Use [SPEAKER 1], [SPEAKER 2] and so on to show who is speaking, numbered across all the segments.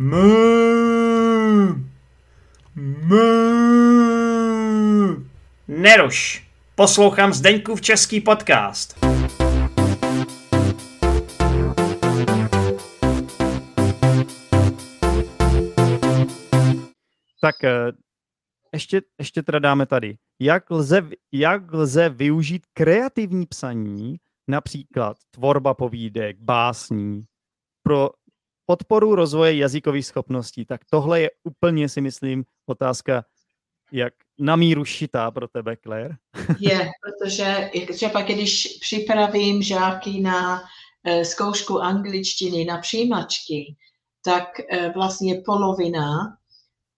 [SPEAKER 1] Mů. Mů. Neruš. Poslouchám Zdeňkův český podcast.
[SPEAKER 2] Tak eh, ještě, ještě teda dáme tady. Jak lze, jak lze využít kreativní psaní, například tvorba povídek, básní, pro podporu rozvoje jazykových schopností. Tak tohle je úplně, si myslím, otázka, jak na míru šitá pro tebe, Claire.
[SPEAKER 3] Je, protože třeba když připravím žáky na uh, zkoušku angličtiny, na přijímačky, tak uh, vlastně polovina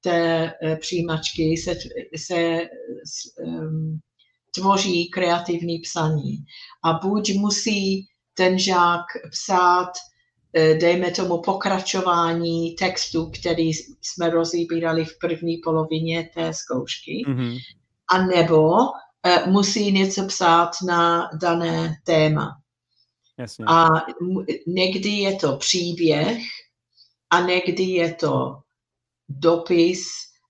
[SPEAKER 3] té uh, přijímačky se, se um, tvoří kreativní psaní. A buď musí ten žák psát Eh, dejme tomu, pokračování textu, který jsme rozebírali v první polovině té zkoušky, mm-hmm. a nebo uh, musí něco psát na dané téma.
[SPEAKER 2] Jasně.
[SPEAKER 3] A někdy je to příběh a někdy je to dopis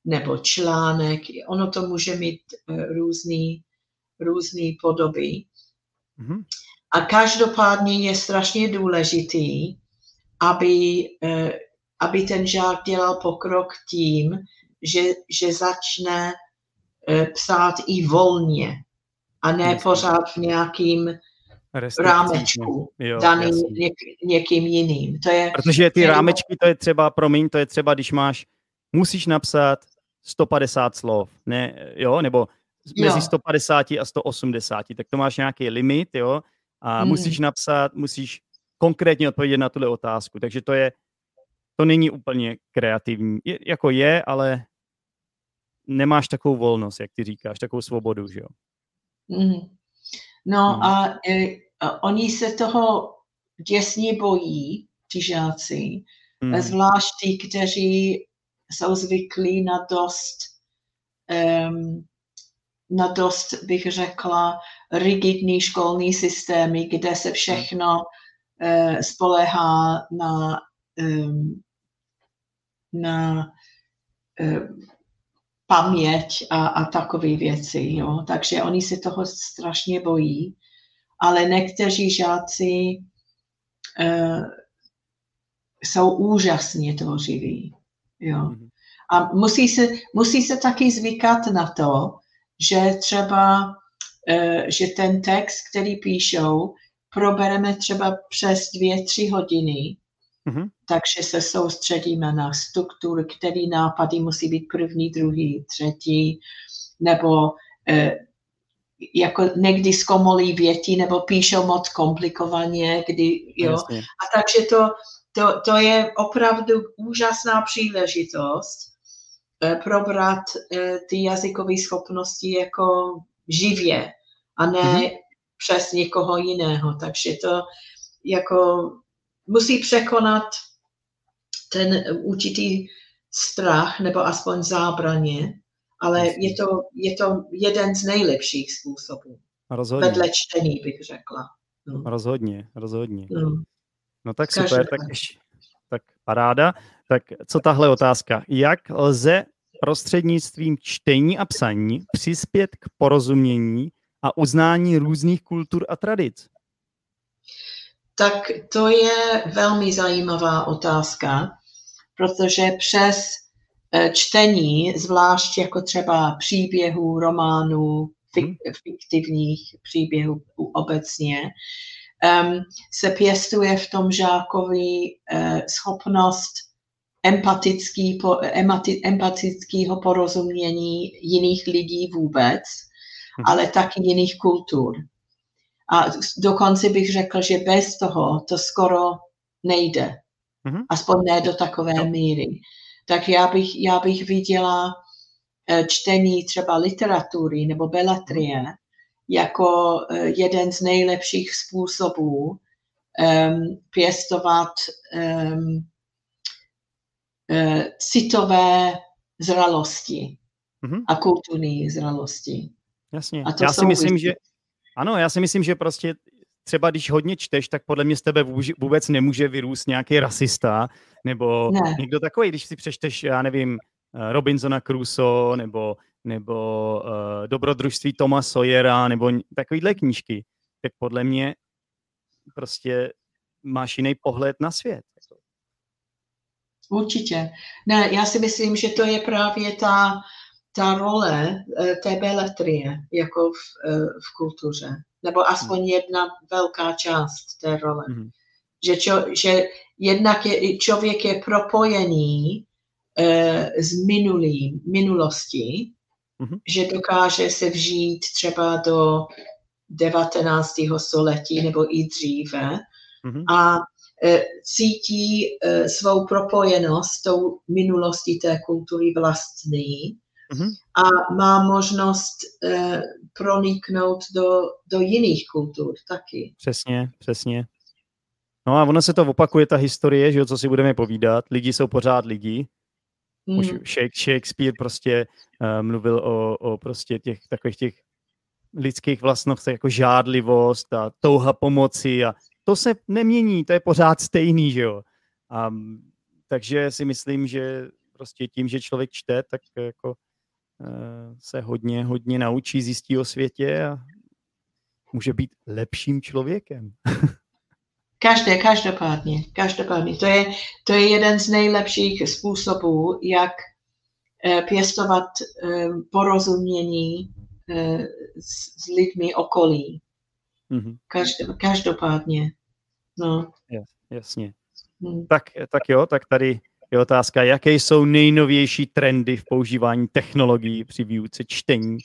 [SPEAKER 3] nebo článek. Ono to může mít uh, různý, různý podoby. Mm-hmm. A každopádně je strašně důležitý, aby, eh, aby ten žák dělal pokrok tím, že, že začne eh, psát i volně a ne jasně. pořád v nějakým rámečku jo, daný něk, někým jiným. To je,
[SPEAKER 2] Protože ty rámečky, to je třeba, promiň, to je třeba, když máš, musíš napsat 150 slov, ne, jo, nebo mezi jo. 150 a 180, tak to máš nějaký limit, jo, a hmm. musíš napsat, musíš konkrétně odpovědět na tuhle otázku. Takže to je, to není úplně kreativní. Je, jako je, ale nemáš takovou volnost, jak ty říkáš, takovou svobodu, že jo?
[SPEAKER 3] Mm. No mm. a, e, oni se toho děsně bojí, ti žáci, mm. zvlášť ti, kteří jsou zvyklí na dost um, na dost, bych řekla, rigidní školní systémy, kde se všechno Eh, spolehá na, na eh, paměť a, a takové věci. Jo? Takže oni se toho strašně bojí, ale někteří žáci uh, jsou úžasně tvořiví. Jo? Mhm. A musí se, musí se taky zvykat na to, že třeba, uh, že ten text, který píšou, probereme třeba přes dvě, tři hodiny, mm-hmm. takže se soustředíme na strukturu, který nápady musí být první, druhý, třetí, nebo eh, jako někdy zkomolí věti, nebo píšou moc komplikovaně, kdy, jo. A takže to, to, to je opravdu úžasná příležitost eh, probrat eh, ty jazykové schopnosti jako živě a ne mm-hmm přes někoho jiného. Takže to jako musí překonat ten určitý strach nebo aspoň zábraně, ale je to, je to jeden z nejlepších způsobů.
[SPEAKER 2] Rozhodně.
[SPEAKER 3] Vedle čtení bych řekla.
[SPEAKER 2] No. Rozhodně, rozhodně. No, no tak super, Každý tak, tak paráda. Tak co tahle otázka? Jak lze prostřednictvím čtení a psaní přispět k porozumění a uznání různých kultur a tradic?
[SPEAKER 3] Tak to je velmi zajímavá otázka, protože přes eh, čtení, zvlášť jako třeba příběhů, románů, mhm. fiktivních příběhů obecně, um, se pěstuje v tom žákovi uh, schopnost empatický, po, empatického porozumění jiných lidí vůbec. Ale taky jiných kultur. A dokonce bych řekl, že bez toho to skoro nejde. Mm-hmm. Aspoň ne do takové míry. Tak já bych, já bych viděla eh, čtení třeba literatury nebo beletrie jako eh, jeden z nejlepších způsobů um, pěstovat um, uh, citové zralosti mm-hmm. a kulturní zralosti.
[SPEAKER 2] Jasně. A to já si myslím, že ano, já si myslím, že prostě třeba když hodně čteš, tak podle mě z tebe vůbec nemůže vyrůst nějaký rasista, nebo ne. někdo takový, když si přečteš, já nevím, eh, Robinsona Crusoe, nebo, nebo uh, Dobrodružství Toma Sawyera, nebo takovýhle knížky, tak podle mě prostě máš jiný pohled na svět.
[SPEAKER 3] Určitě. Ne, já si myslím, že to je právě ta, ta role eh, té beletrie jako v, eh, v kultuře. Nebo aspoň jedna velká část té role. Mm. Že, čo, že jednak je, člověk je propojený uh, s minulým, minulostí, mm-hmm. že dokáže se vžít třeba do 19. století nebo i dříve mm-hmm. a e, cítí e, svou propojenost s tou minulostí té kultury vlastní mm-hmm. a má možnost e, proniknout do, do jiných kultur taky.
[SPEAKER 2] Přesně, přesně. No a ono se to opakuje, ta historie, že jo, co si budeme povídat. Lidi jsou pořád lidi. Mm. Už Shakespeare prostě uh, mluvil o, o prostě těch takových těch lidských vlastnostech jako žádlivost a touha pomoci a to se nemění, to je pořád stejný, že jo. A, takže si myslím, že prostě tím, že člověk čte, tak jako uh, se hodně, hodně naučí, zjistí o světě a může být lepším člověkem.
[SPEAKER 3] Každé, každopádně, každopádně. To je, to je jeden z nejlepších způsobů, jak eh, pěstovat eh, porozumění s, s lidmi okolí. Mm-hmm. každopádně. No.
[SPEAKER 2] jasně. Hmm. Tak, tak jo, tak tady je otázka, jaké jsou nejnovější trendy v používání technologií při výuce čtení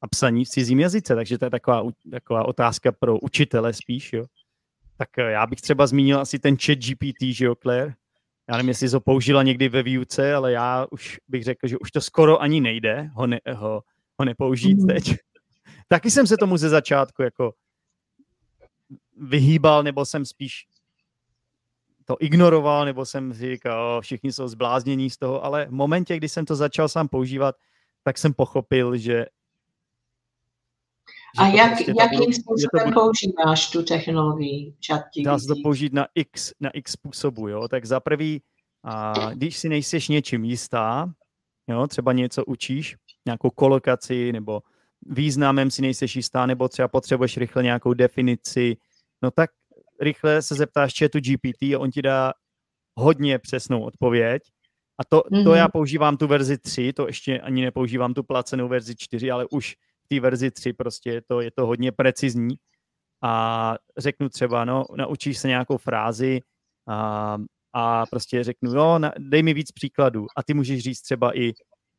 [SPEAKER 2] a psaní v cizím jazyce. Takže to je taková, taková otázka pro učitele spíš, jo. Tak eh, já bych třeba zmínil asi ten chat GPT, že jo, Claire? Já nevím, jestli jsi ho použila někdy ve výuce, ale já už bych řekl, že už to skoro ani nejde ho, ne, ho, ho nepoužít mm. teď. Taky jsem se tomu ze začátku jako vyhýbal, nebo jsem spíš to ignoroval, nebo jsem říkal, všichni jsou zbláznění z toho, ale v momentě, kdy jsem to začal sám používat, tak jsem pochopil, že
[SPEAKER 3] a jak, prostě jakým způsobem bude... používáš tu technologii ChatGPT?
[SPEAKER 2] Dá se to použít na x, na x způsobu, jo. Tak za prvý, a když si nejseš něčím jistá, jo, třeba něco učíš, nějakou kolokaci nebo významem si nejseš jistá, nebo třeba potřebuješ rychle nějakou definici, no tak rychle se zeptáš chatu GPT a on ti dá hodně přesnou odpověď. A to, mm-hmm. to já mhm. používám tu verzi 3, to ještě ani nepoužívám tu placenou verzi 4, ale už v té verzi 3 prostě je to, je to hodně precizní. A řeknu třeba, no, naučíš se nějakou frázi a, a prostě řeknu, jo, na, dej mi víc příkladů. A ty můžeš říct třeba i,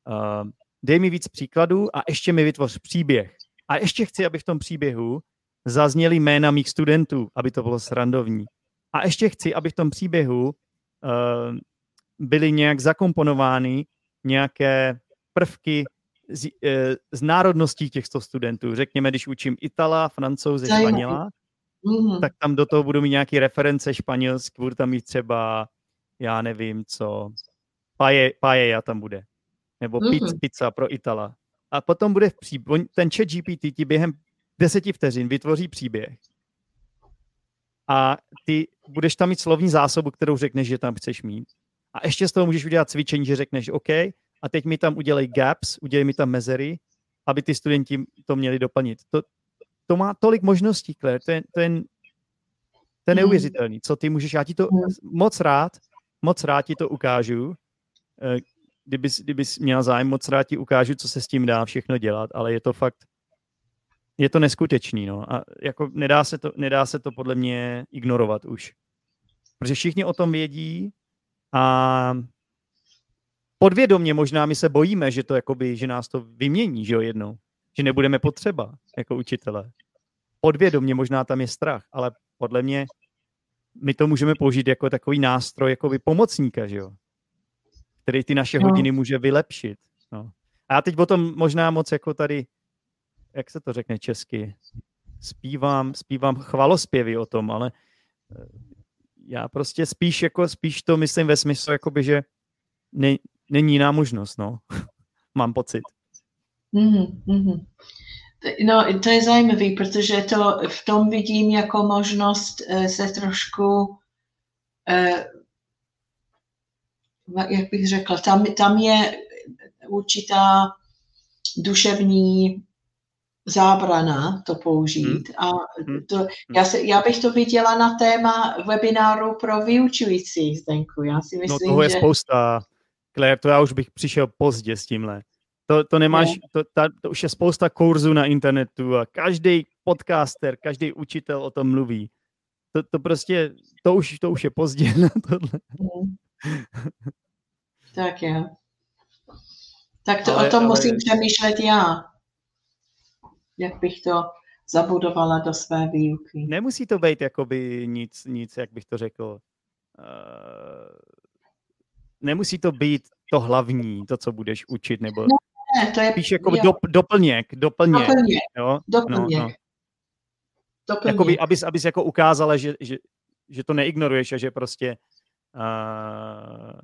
[SPEAKER 2] uh, dej mi víc příkladů a ještě mi vytvoř příběh. A ještě chci, aby v tom příběhu zazněly jména mých studentů, aby to bylo srandovní. A ještě chci, aby v tom příběhu uh, byly nějak zakomponovány nějaké prvky z, uh, z národností těchto studentů. Řekněme, když učím Itala, Francouze, Španěla, mm-hmm. tak tam do toho budu mít nějaké reference španělsk, budu tam mít třeba, já nevím co, paje, paella tam bude. Nebo mm-hmm. pizza, pro Itala. A potom bude v pří... ten chat GPT ti během deseti vteřin vytvoří příběh a ty budeš tam mít slovní zásobu, kterou řekneš, že tam chceš mít. A ještě z toho můžeš udělat cvičení, že řekneš OK, a teď mi tam udělej gaps, udělej mi tam mezery, aby ty studenti to měli doplnit. To, to má tolik možností, Claire, to je, to je, to je hmm. neuvěřitelný, co ty můžeš, já ti to hmm. moc rád, moc rád ti to ukážu, eh, kdybys, kdybys měla zájem, moc rád ti ukážu, co se s tím dá všechno dělat, ale je to fakt, je to neskutečný, no. A jako nedá se to, nedá se to podle mě ignorovat už. Protože všichni o tom vědí a podvědomně možná my se bojíme, že to jakoby, že nás to vymění, že jo, jednou. Že nebudeme potřeba jako učitele. Podvědomně možná tam je strach, ale podle mě my to můžeme použít jako takový nástroj, jako pomocníka, že jo. Který ty naše no. hodiny může vylepšit. No. A já teď o tom možná moc jako tady jak se to řekne česky, zpívám, zpívám chvalospěvy o tom, ale eh, já prostě spíš jako, spíš to myslím ve smyslu, jakoby, že ne, není jiná možnost, no. Mám pocit.
[SPEAKER 3] Mm-hmm. No, to je zajímavé, protože to v tom vidím jako možnost eh, se trošku, eh, jak bych řekla, tam, tam je určitá duševní zábrana to použít. Hmm. A hmm. to, já, se, já bych to viděla na téma webináru pro vyučující, Zdenku. Já si no, myslím,
[SPEAKER 2] no toho je
[SPEAKER 3] že...
[SPEAKER 2] spousta. Claire, to já už bych přišel pozdě s tímhle. To, to nemáš, no. to, ta, to už je spousta kurzů na internetu a každý podcaster, každý učitel o tom mluví. To, to prostě, to už, to už je pozdě na tohle.
[SPEAKER 3] Tak je. Tak to, ale, o tom ale... musím přemýšlet já. Jak bych to zabudovala do své výuky.
[SPEAKER 2] Nemusí to být jakoby nic, nic jak bych to řekl. Uh, nemusí to být to hlavní, to, co budeš učit, nebo no,
[SPEAKER 3] ne, to je...
[SPEAKER 2] Spíš jako dop, doplněk, doplněk.
[SPEAKER 3] Doplněk,
[SPEAKER 2] jo?
[SPEAKER 3] doplněk. No, no.
[SPEAKER 2] doplněk. Jakoby, abys, abys jako ukázala, že, že, že to neignoruješ a že prostě uh,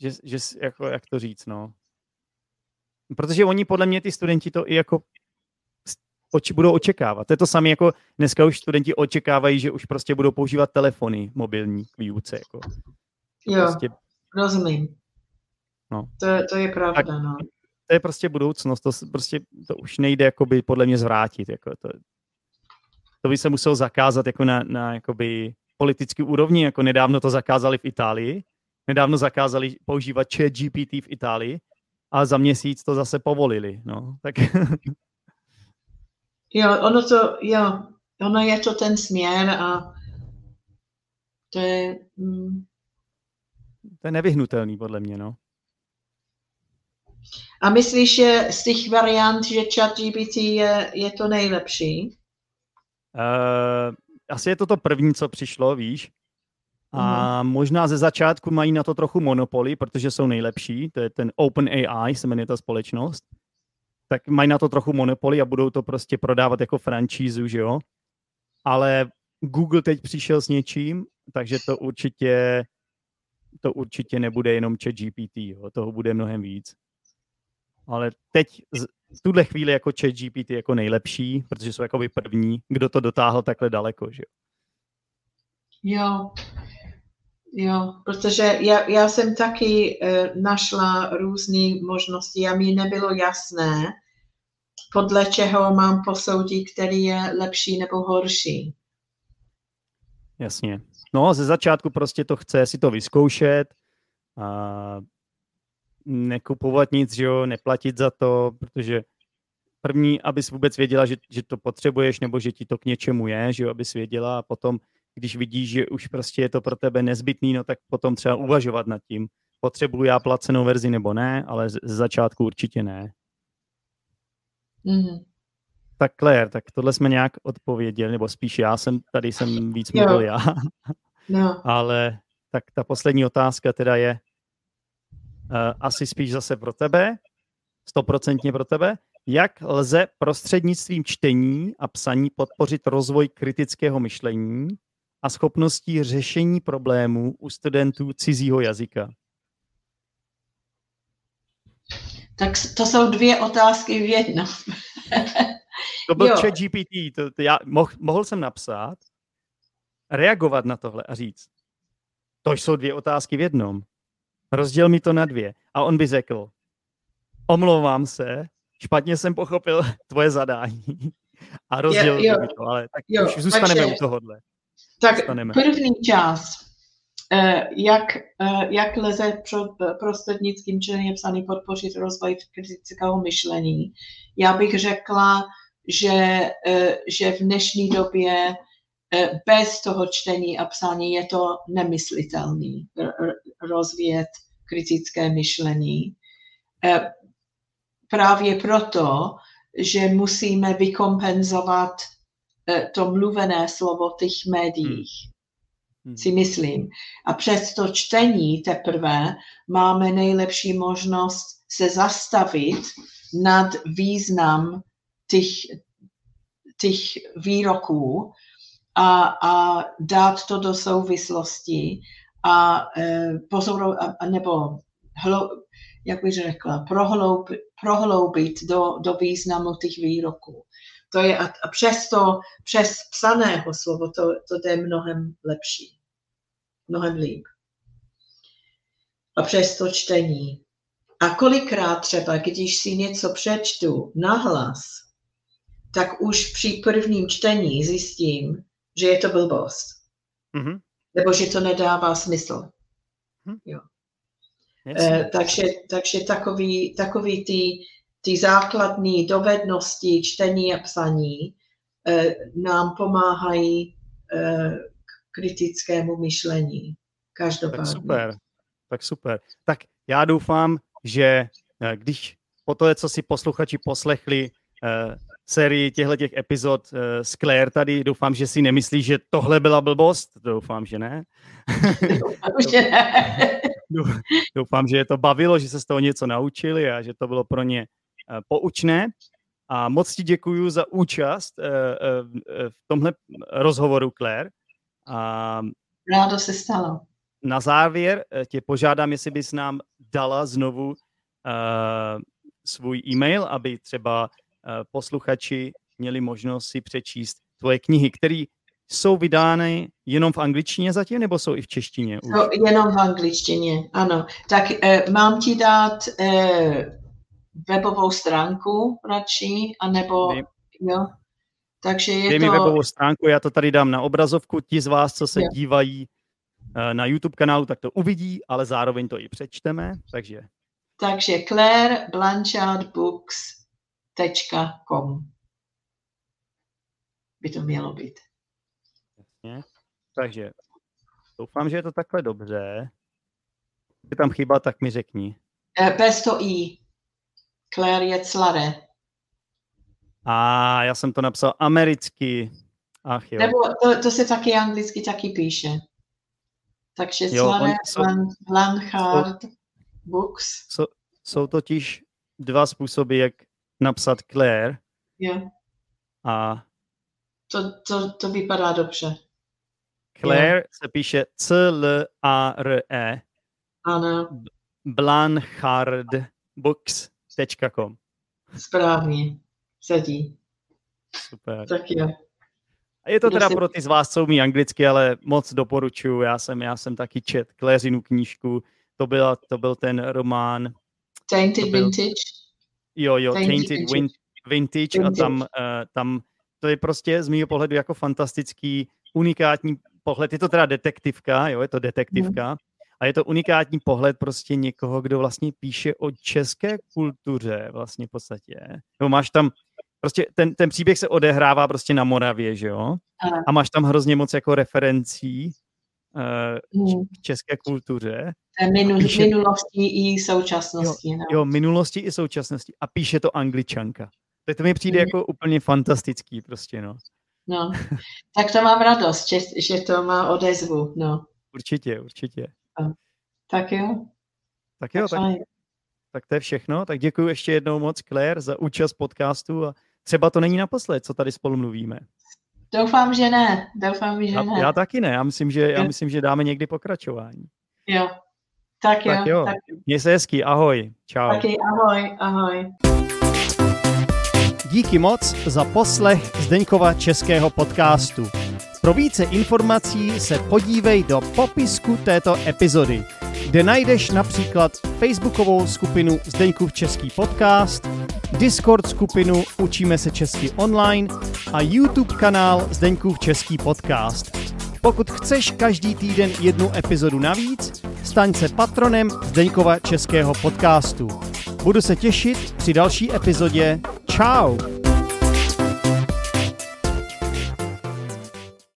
[SPEAKER 2] že, že jako, jak to říct, no. Protože oni podle mě, ty studenti, to i jako oči, budou očekávat. To je to samé, jako dneska už studenti očekávají, že už prostě budou používat telefony mobilní k výuce. Jako.
[SPEAKER 3] Jo, prostě... rozumím.
[SPEAKER 2] No.
[SPEAKER 3] To, to je pravda, tak, no.
[SPEAKER 2] To je prostě budoucnost, to prostě to už nejde jakoby podle mě zvrátit. Jako to, to by se muselo zakázat jako na, na jakoby politický úrovni, jako nedávno to zakázali v Itálii, nedávno zakázali používat chat GPT v Itálii a za měsíc to zase povolili. No, tak...
[SPEAKER 3] jo, ono to, jo, ono je to ten směr a to je... Mm.
[SPEAKER 2] To je nevyhnutelný podle mě, no.
[SPEAKER 3] A myslíš, že z těch variant, že chat GPT je, je to nejlepší?
[SPEAKER 2] Uh, asi je to to první, co přišlo, víš. A uh možná ze začátku mají na to trochu monopoly, protože jsou nejlepší. To je ten Open AI, se jmenuje ta společnost. Tak mají na to trochu monopoly a budou to prostě prodávat jako franšízu, že jo. Ale Google teď přišel s něčím, takže to určitě to určitě nebude jenom chat GPT, jo. toho bude mnohem víc ale teď v tuhle chvíli jako chat GPT jako nejlepší, protože jsou jako první, kdo to dotáhl takhle daleko, že
[SPEAKER 3] jo. Jo, protože já, já jsem taky e, našla různé možnosti a mi nebylo jasné, podle čeho mám posoudit, který je lepší nebo horší.
[SPEAKER 2] Jasně. No, ze začátku prostě to chce si to vyzkoušet, a nekupovat nic, že jo, neplatit za to, protože první, abys vůbec věděla, že, že to potřebuješ, nebo že ti to k něčemu je, že jo, abys věděla a potom, když vidíš, že už prostě je to pro tebe nezbytný, no tak potom třeba uvažovat nad tím, potřebuji já placenou verzi nebo ne, ale z, začátku určitě ne.
[SPEAKER 3] Mm-hmm.
[SPEAKER 2] Tak Claire, tak tohle jsme nějak odpověděli, nebo spíš já jsem, tady jsem víc mluvil já.
[SPEAKER 3] no.
[SPEAKER 2] Ale tak ta poslední otázka teda je, Eh, asi spíš zase pro tebe, stoprocentně pro tebe. Jak lze prostřednictvím čtení a psaní podpořit rozvoj kritického myšlení a schopností řešení problémů u studentů cizího jazyka?
[SPEAKER 3] Tak to jsou dvě otázky v jednom.
[SPEAKER 2] to byl chat GPT. To, to já mohl, mohl jsem napsat, reagovat na tohle a říct, to jsou dvě otázky v jednom rozděl mi to na dvě. A on by řekl, omlouvám se, špatně jsem pochopil tvoje zadání a rozdělil jo, jo, mi to, ale tak jo, už zůstaneme takže, u tohohle.
[SPEAKER 3] Tak zůstaneme. první část, eh, jak, eh, jak lze prostřednickým členem psaný podpořit rozvoj kritického myšlení. Já bych řekla, že, eh, že v dnešní době bez toho čtení a psání je to nemyslitelný rozvíjet kritické myšlení. Právě proto, že musíme vykompenzovat to mluvené slovo v těch médiích, hmm. si myslím. A přes to čtení teprve máme nejlepší možnost se zastavit nad význam těch, těch výroků a, a dát to do souvislosti a e, pozorovat, nebo hlo, jak bych řekla, prohloub, prohloubit do, do významu těch výroků. To je, a, a přesto, přes psaného slovo, to, to jde mnohem lepší. Mnohem líp. A přes to čtení. A kolikrát třeba, když si něco přečtu nahlas, tak už při prvním čtení zjistím, že je to blbost. Mm-hmm. Nebo že to nedává smysl. Mm-hmm. Jo. E, takže, takže takový, takový ty, ty základní dovednosti čtení a psaní e, nám pomáhají e, k kritickému myšlení. Každopádně.
[SPEAKER 2] Tak super, tak super. Tak já doufám, že když po to, co si posluchači poslechli sérii těchto těch epizod s Claire tady, doufám, že si nemyslí, že tohle byla blbost. Doufám, že ne.
[SPEAKER 3] Doufám, že ne.
[SPEAKER 2] Doufám, že je to bavilo, že se z toho něco naučili a že to bylo pro ně eh, poučné. A moc ti děkuji za účast eh, eh, v tomhle rozhovoru, Claire. A
[SPEAKER 3] Rádo se stalo.
[SPEAKER 2] Na závěr tě požádám, jestli bys nám dala znovu svůj e-mail, aby třeba posluchači měli možnost si přečíst tvoje knihy, které jsou vydány jenom v angličtině zatím, nebo jsou i v češtině? Už?
[SPEAKER 3] No, jenom v angličtině, ano. Tak eh, mám ti dát eh, webovou stránku radši, anebo, Dej, jo. Takže je
[SPEAKER 2] Dej
[SPEAKER 3] to...
[SPEAKER 2] mi webovou stránku, já to tady dám na obrazovku. Ti z vás, co se jo. dívají eh, na YouTube kanálu, tak to uvidí, ale zároveň to i přečteme, takže...
[SPEAKER 3] Takže claireblanchardbooks.com by to mělo být.
[SPEAKER 2] Jasně. Takže doufám, že je to takhle dobře. Je tam chyba, tak mi řekni.
[SPEAKER 3] Eh, bez to i. Claire je clare.
[SPEAKER 2] A já jsem to napsal americky. Ach jo.
[SPEAKER 3] Nebo to, to se taky anglicky taky píše. Takže jo, Clare jsou, Blanchard Books.
[SPEAKER 2] Jsou, jsou totiž dva způsoby, jak napsat Claire.
[SPEAKER 3] Jo.
[SPEAKER 2] A
[SPEAKER 3] to, to, to vypadá dobře.
[SPEAKER 2] Claire yeah. se píše C-L-A-R-E.
[SPEAKER 3] Ano.
[SPEAKER 2] Blanchardbooks.com
[SPEAKER 3] Správně. Sedí.
[SPEAKER 2] Super.
[SPEAKER 3] Tak jo.
[SPEAKER 2] A je to teda pro ty z vás, co umí anglicky, ale moc doporučuju. Já jsem, já jsem taky čet Clairinu knížku. To, byla, to byl ten román.
[SPEAKER 3] Tainted byl, Vintage.
[SPEAKER 2] Jo, jo, Tainted, Tainted Vintage. Vintage, vintage. A tam, uh, tam to je prostě z mého pohledu jako fantastický, unikátní pohled, je to teda detektivka, jo, je to detektivka, a je to unikátní pohled prostě někoho, kdo vlastně píše o české kultuře vlastně v podstatě. Nebo máš tam, prostě ten, ten příběh se odehrává prostě na Moravě, že jo? A máš tam hrozně moc jako referencí uh, k české kultuře.
[SPEAKER 3] Minul, píše, minulosti i současnosti.
[SPEAKER 2] Jo, no. jo, minulosti i současnosti. A píše to angličanka. Tak to mi přijde mm. jako úplně fantastický prostě, no.
[SPEAKER 3] No, tak to mám radost, že, že to má odezvu, no.
[SPEAKER 2] Určitě, určitě.
[SPEAKER 3] Tak jo.
[SPEAKER 2] Tak jo, tak, tak to je všechno. Tak děkuji ještě jednou moc, Claire, za účast podcastu a třeba to není naposled, co tady spolu mluvíme.
[SPEAKER 3] Doufám, že ne. Doufám, že
[SPEAKER 2] já,
[SPEAKER 3] ne.
[SPEAKER 2] Já taky ne. Já myslím, že, já myslím, že dáme někdy pokračování.
[SPEAKER 3] Jo. Tak jo.
[SPEAKER 2] Tak jo. Tak... Měj se hezký. Ahoj. Čau.
[SPEAKER 3] Taky ahoj. Ahoj.
[SPEAKER 1] Díky moc za poslech Zdeňkova českého podcastu. Pro více informací se podívej do popisku této epizody, kde najdeš například facebookovou skupinu Zdeňkův český podcast, Discord skupinu Učíme se česky online a YouTube kanál Zdeňkův český podcast. Pokud chceš každý týden jednu epizodu navíc, staň se patronem Zdeňkova českého podcastu. Budu se těšit při další epizodě. Ciao!